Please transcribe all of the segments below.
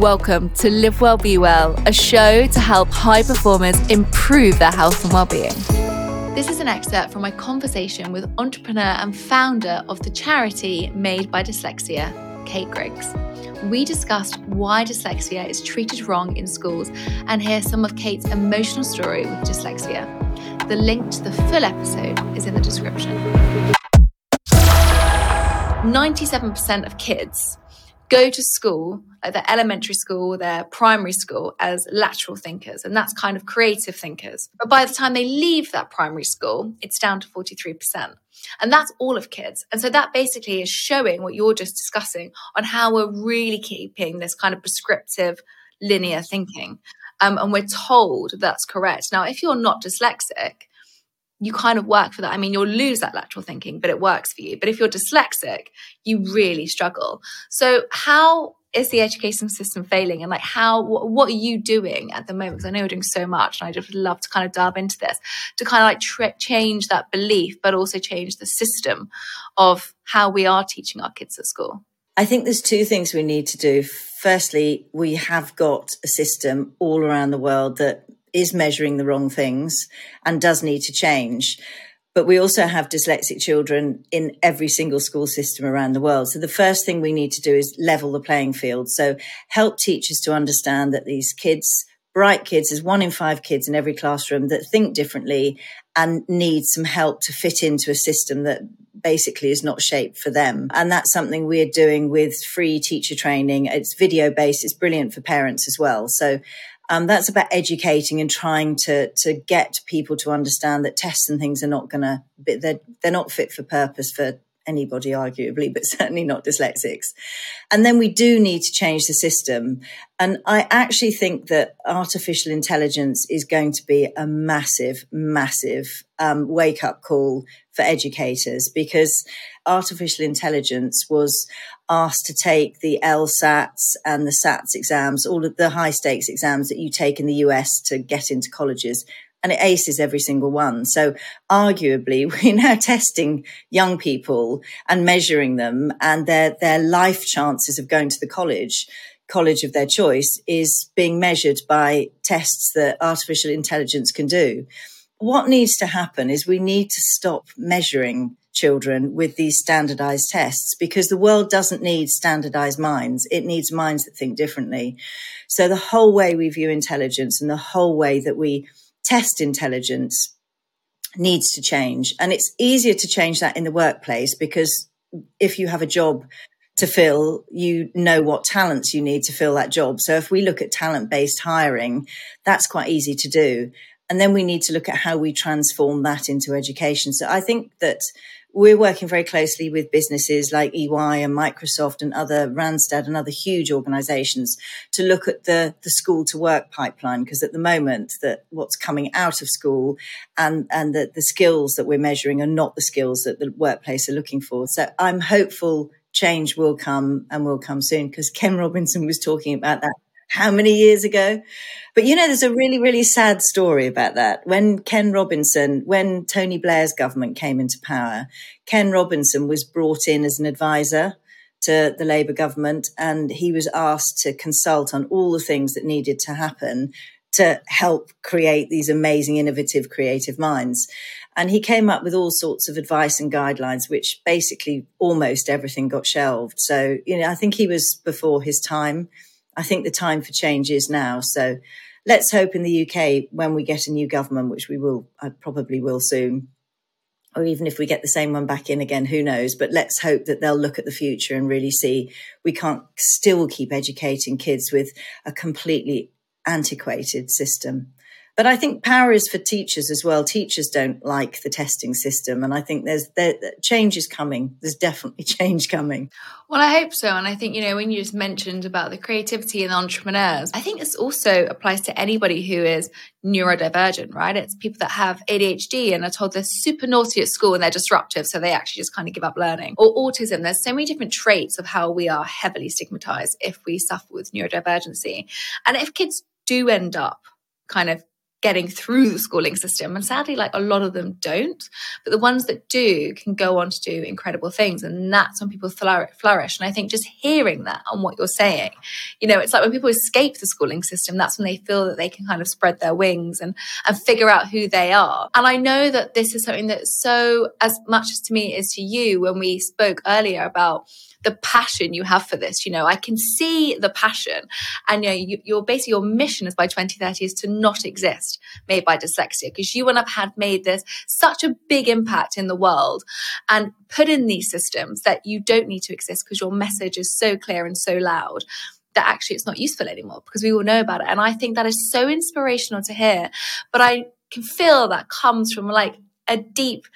Welcome to Live Well Be Well, a show to help high performers improve their health and well-being. This is an excerpt from my conversation with entrepreneur and founder of the charity Made by Dyslexia, Kate Griggs. We discussed why dyslexia is treated wrong in schools and hear some of Kate's emotional story with dyslexia. The link to the full episode is in the description. 97% of kids go to school, like their elementary school, their primary school, as lateral thinkers. And that's kind of creative thinkers. But by the time they leave that primary school, it's down to 43%. And that's all of kids. And so that basically is showing what you're just discussing on how we're really keeping this kind of prescriptive linear thinking. Um, and we're told that's correct. Now, if you're not dyslexic, you kind of work for that. I mean, you'll lose that lateral thinking, but it works for you. But if you're dyslexic, you really struggle. So, how is the education system failing? And like, how, what, are you doing at the moment? Because I know you're doing so much, and I just love to kind of delve into this to kind of like tra- change that belief, but also change the system of how we are teaching our kids at school. I think there's two things we need to do. Firstly, we have got a system all around the world that is measuring the wrong things and does need to change. But we also have dyslexic children in every single school system around the world. So the first thing we need to do is level the playing field. So help teachers to understand that these kids, bright kids, there's one in five kids in every classroom that think differently and need some help to fit into a system that basically is not shaped for them. And that's something we're doing with free teacher training. It's video based. It's brilliant for parents as well. So um, that's about educating and trying to to get people to understand that tests and things are not going to they're they're not fit for purpose for anybody arguably but certainly not dyslexics and then we do need to change the system and i actually think that artificial intelligence is going to be a massive massive um, wake up call for educators because artificial intelligence was asked to take the LSATs and the SATs exams, all of the high stakes exams that you take in the US to get into colleges. And it aces every single one. So arguably we're now testing young people and measuring them and their, their life chances of going to the college college of their choice is being measured by tests that artificial intelligence can do. What needs to happen is we need to stop measuring children with these standardized tests because the world doesn't need standardized minds. It needs minds that think differently. So the whole way we view intelligence and the whole way that we test intelligence needs to change. And it's easier to change that in the workplace because if you have a job to fill, you know what talents you need to fill that job. So if we look at talent based hiring, that's quite easy to do. And then we need to look at how we transform that into education. So I think that we're working very closely with businesses like EY and Microsoft and other Randstad and other huge organizations to look at the, the school to work pipeline. Because at the moment that what's coming out of school and, and the, the skills that we're measuring are not the skills that the workplace are looking for. So I'm hopeful change will come and will come soon because Ken Robinson was talking about that how many years ago? But you know, there's a really, really sad story about that. When Ken Robinson, when Tony Blair's government came into power, Ken Robinson was brought in as an advisor to the Labour government and he was asked to consult on all the things that needed to happen to help create these amazing, innovative, creative minds. And he came up with all sorts of advice and guidelines, which basically almost everything got shelved. So, you know, I think he was before his time. I think the time for change is now. So let's hope in the UK when we get a new government, which we will, I probably will soon, or even if we get the same one back in again, who knows? But let's hope that they'll look at the future and really see we can't still keep educating kids with a completely antiquated system. But I think power is for teachers as well. Teachers don't like the testing system, and I think there's there, change is coming. There's definitely change coming. Well, I hope so, and I think you know when you just mentioned about the creativity and entrepreneurs, I think this also applies to anybody who is neurodivergent, right? It's people that have ADHD and are told they're super naughty at school and they're disruptive, so they actually just kind of give up learning. Or autism. There's so many different traits of how we are heavily stigmatized if we suffer with neurodivergency, and if kids do end up kind of getting through the schooling system. And sadly, like a lot of them don't. But the ones that do can go on to do incredible things. And that's when people flourish. And I think just hearing that on what you're saying, you know, it's like when people escape the schooling system, that's when they feel that they can kind of spread their wings and, and figure out who they are. And I know that this is something that's so, as much as to me is to you when we spoke earlier about the passion you have for this. You know, I can see the passion. And you know, you, your basically your mission is by 2030 is to not exist made by dyslexia because you will have had made this such a big impact in the world and put in these systems that you don't need to exist because your message is so clear and so loud that actually it's not useful anymore because we all know about it. And I think that is so inspirational to hear. But I can feel that comes from like a deep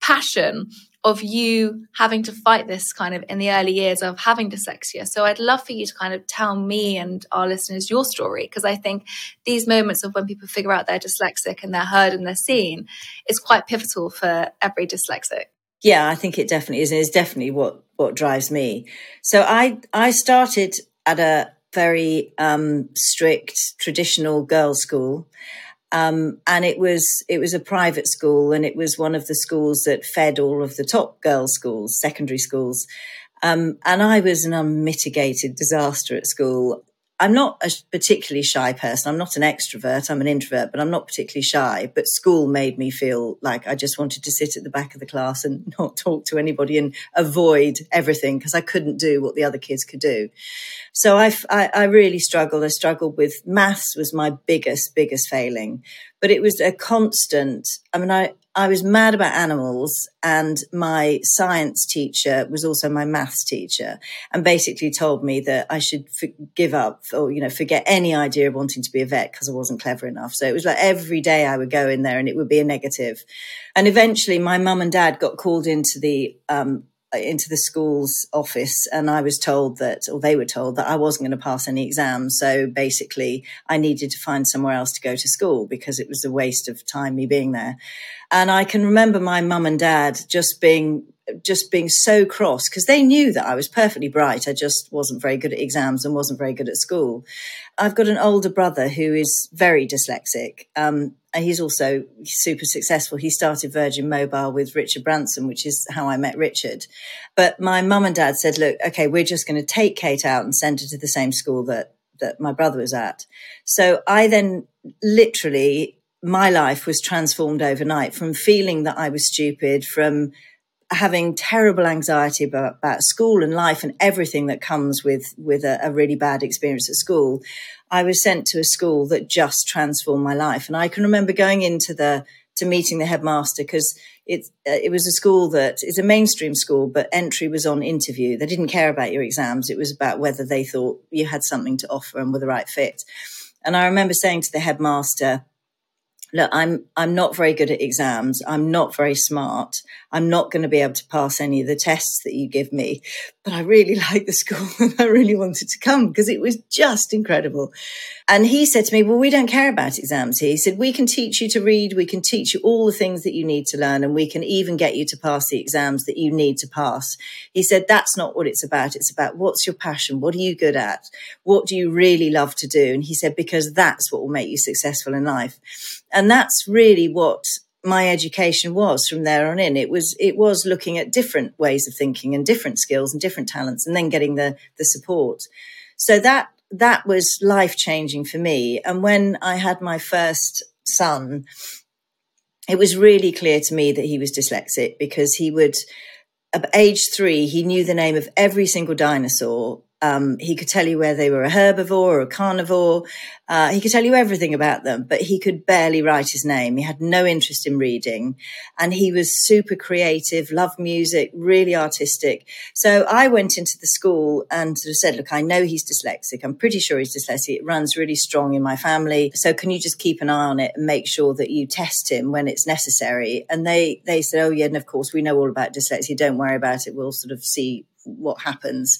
passion of you having to fight this kind of in the early years of having dyslexia. So I'd love for you to kind of tell me and our listeners your story because I think these moments of when people figure out they're dyslexic and they're heard and they're seen is quite pivotal for every dyslexic. Yeah, I think it definitely is, and it's definitely what what drives me. So I I started at a very um, strict traditional girls' school. Um, and it was it was a private school, and it was one of the schools that fed all of the top girls' schools, secondary schools. Um, and I was an unmitigated disaster at school. I'm not a particularly shy person. I'm not an extrovert. I'm an introvert, but I'm not particularly shy. But school made me feel like I just wanted to sit at the back of the class and not talk to anybody and avoid everything because I couldn't do what the other kids could do. So I, I, I really struggled. I struggled with maths was my biggest, biggest failing, but it was a constant. I mean, I, I was mad about animals, and my science teacher was also my maths teacher, and basically told me that I should give up or you know forget any idea of wanting to be a vet because I wasn't clever enough. So it was like every day I would go in there, and it would be a negative. And eventually, my mum and dad got called into the um, into the school's office and I was told that, or they were told that I wasn't going to pass any exams. So basically I needed to find somewhere else to go to school because it was a waste of time me being there. And I can remember my mum and dad just being just being so cross because they knew that I was perfectly bright. I just wasn't very good at exams and wasn't very good at school. I've got an older brother who is very dyslexic. Um, he's also super successful. He started Virgin Mobile with Richard Branson, which is how I met Richard. But my mum and dad said, look, okay, we're just going to take Kate out and send her to the same school that, that my brother was at. So I then literally, my life was transformed overnight from feeling that I was stupid, from having terrible anxiety about, about school and life and everything that comes with with a, a, really bad experience at school i was sent to a school that just transformed my life. And i can remember going into the to meeting the headmaster because it uh, it was a school that is a mainstream school but entry was on interview. They didn't care about your exams. It was about whether they thought you had something to offer and were the right fit. And i remember saying to the headmaster look, I'm I'm not very good at exams. I'm not very smart. I'm not going to be able to pass any of the tests that you give me. But I really like the school and I really wanted to come because it was just incredible. And he said to me, Well, we don't care about exams. He said, We can teach you to read, we can teach you all the things that you need to learn, and we can even get you to pass the exams that you need to pass. He said, That's not what it's about. It's about what's your passion? What are you good at? What do you really love to do? And he said, Because that's what will make you successful in life. And that's really what my education was from there on in. It was it was looking at different ways of thinking and different skills and different talents, and then getting the the support. So that that was life changing for me. And when I had my first son, it was really clear to me that he was dyslexic because he would, at age three, he knew the name of every single dinosaur um, he could tell you where they were a herbivore or a carnivore. Uh, he could tell you everything about them, but he could barely write his name. He had no interest in reading and he was super creative, loved music, really artistic. So I went into the school and sort of said, look, I know he's dyslexic. I'm pretty sure he's dyslexic. It runs really strong in my family. So can you just keep an eye on it and make sure that you test him when it's necessary? And they, they said, oh yeah, and of course we know all about dyslexia. Don't worry about it. We'll sort of see what happens.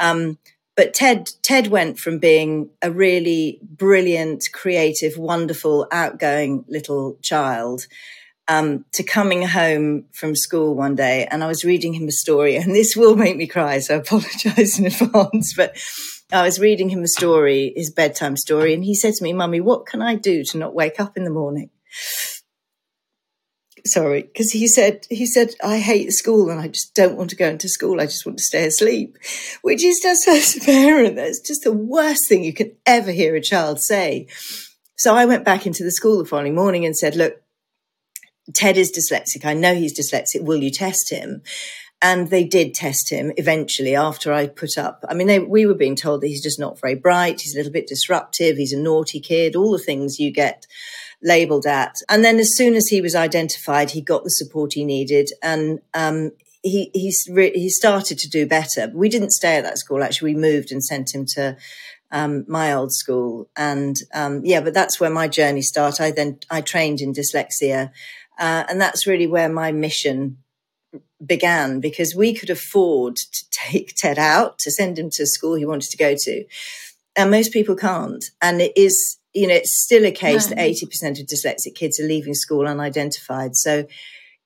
Um, but Ted Ted went from being a really brilliant, creative, wonderful, outgoing little child um, to coming home from school one day and I was reading him a story and this will make me cry. So I apologize in advance, but I was reading him a story, his bedtime story. And he said to me, mummy, what can I do to not wake up in the morning? Sorry, because he said he said I hate school and I just don't want to go into school. I just want to stay asleep, which is just as a parent, that's just the worst thing you can ever hear a child say. So I went back into the school the following morning and said, "Look, Ted is dyslexic. I know he's dyslexic. Will you test him? And they did test him eventually after I put up. I mean, they, we were being told that he's just not very bright. He's a little bit disruptive. He's a naughty kid, all the things you get labeled at. And then as soon as he was identified, he got the support he needed. And, um, he, he's re- he started to do better. We didn't stay at that school. Actually, we moved and sent him to um, my old school. And um, yeah, but that's where my journey started. I then I trained in dyslexia uh, and that's really where my mission began because we could afford to take Ted out to send him to a school he wanted to go to. And most people can't. And it is, you know, it's still a case that 80% of dyslexic kids are leaving school unidentified. So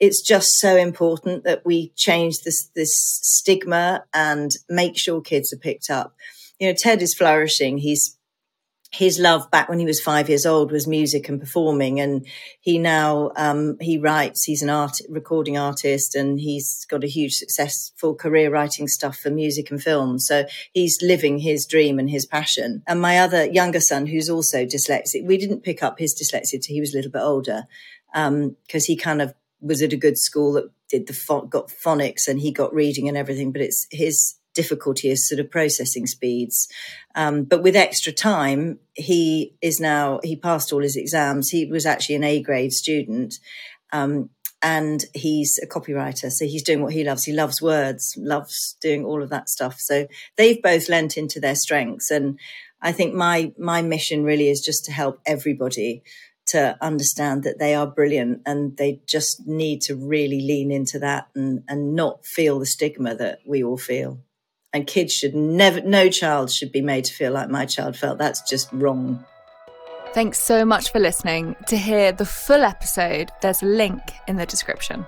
it's just so important that we change this, this stigma and make sure kids are picked up. You know, Ted is flourishing. He's his love back when he was five years old was music and performing. And he now um, he writes he's an art recording artist and he's got a huge successful career writing stuff for music and film. So he's living his dream and his passion. And my other younger son who's also dyslexic we didn't pick up his dyslexia till he was a little bit older because um, he kind of was at a good school that did the got phonics and he got reading and everything but it's his difficulty is sort of processing speeds. Um, but with extra time, he is now, he passed all his exams. He was actually an A grade student. Um, and he's a copywriter. So he's doing what he loves. He loves words, loves doing all of that stuff. So they've both lent into their strengths. And I think my, my mission really is just to help everybody to understand that they are brilliant and they just need to really lean into that and, and not feel the stigma that we all feel and kids should never no child should be made to feel like my child felt. That's just wrong. Thanks so much for listening. To hear the full episode there's a link in the description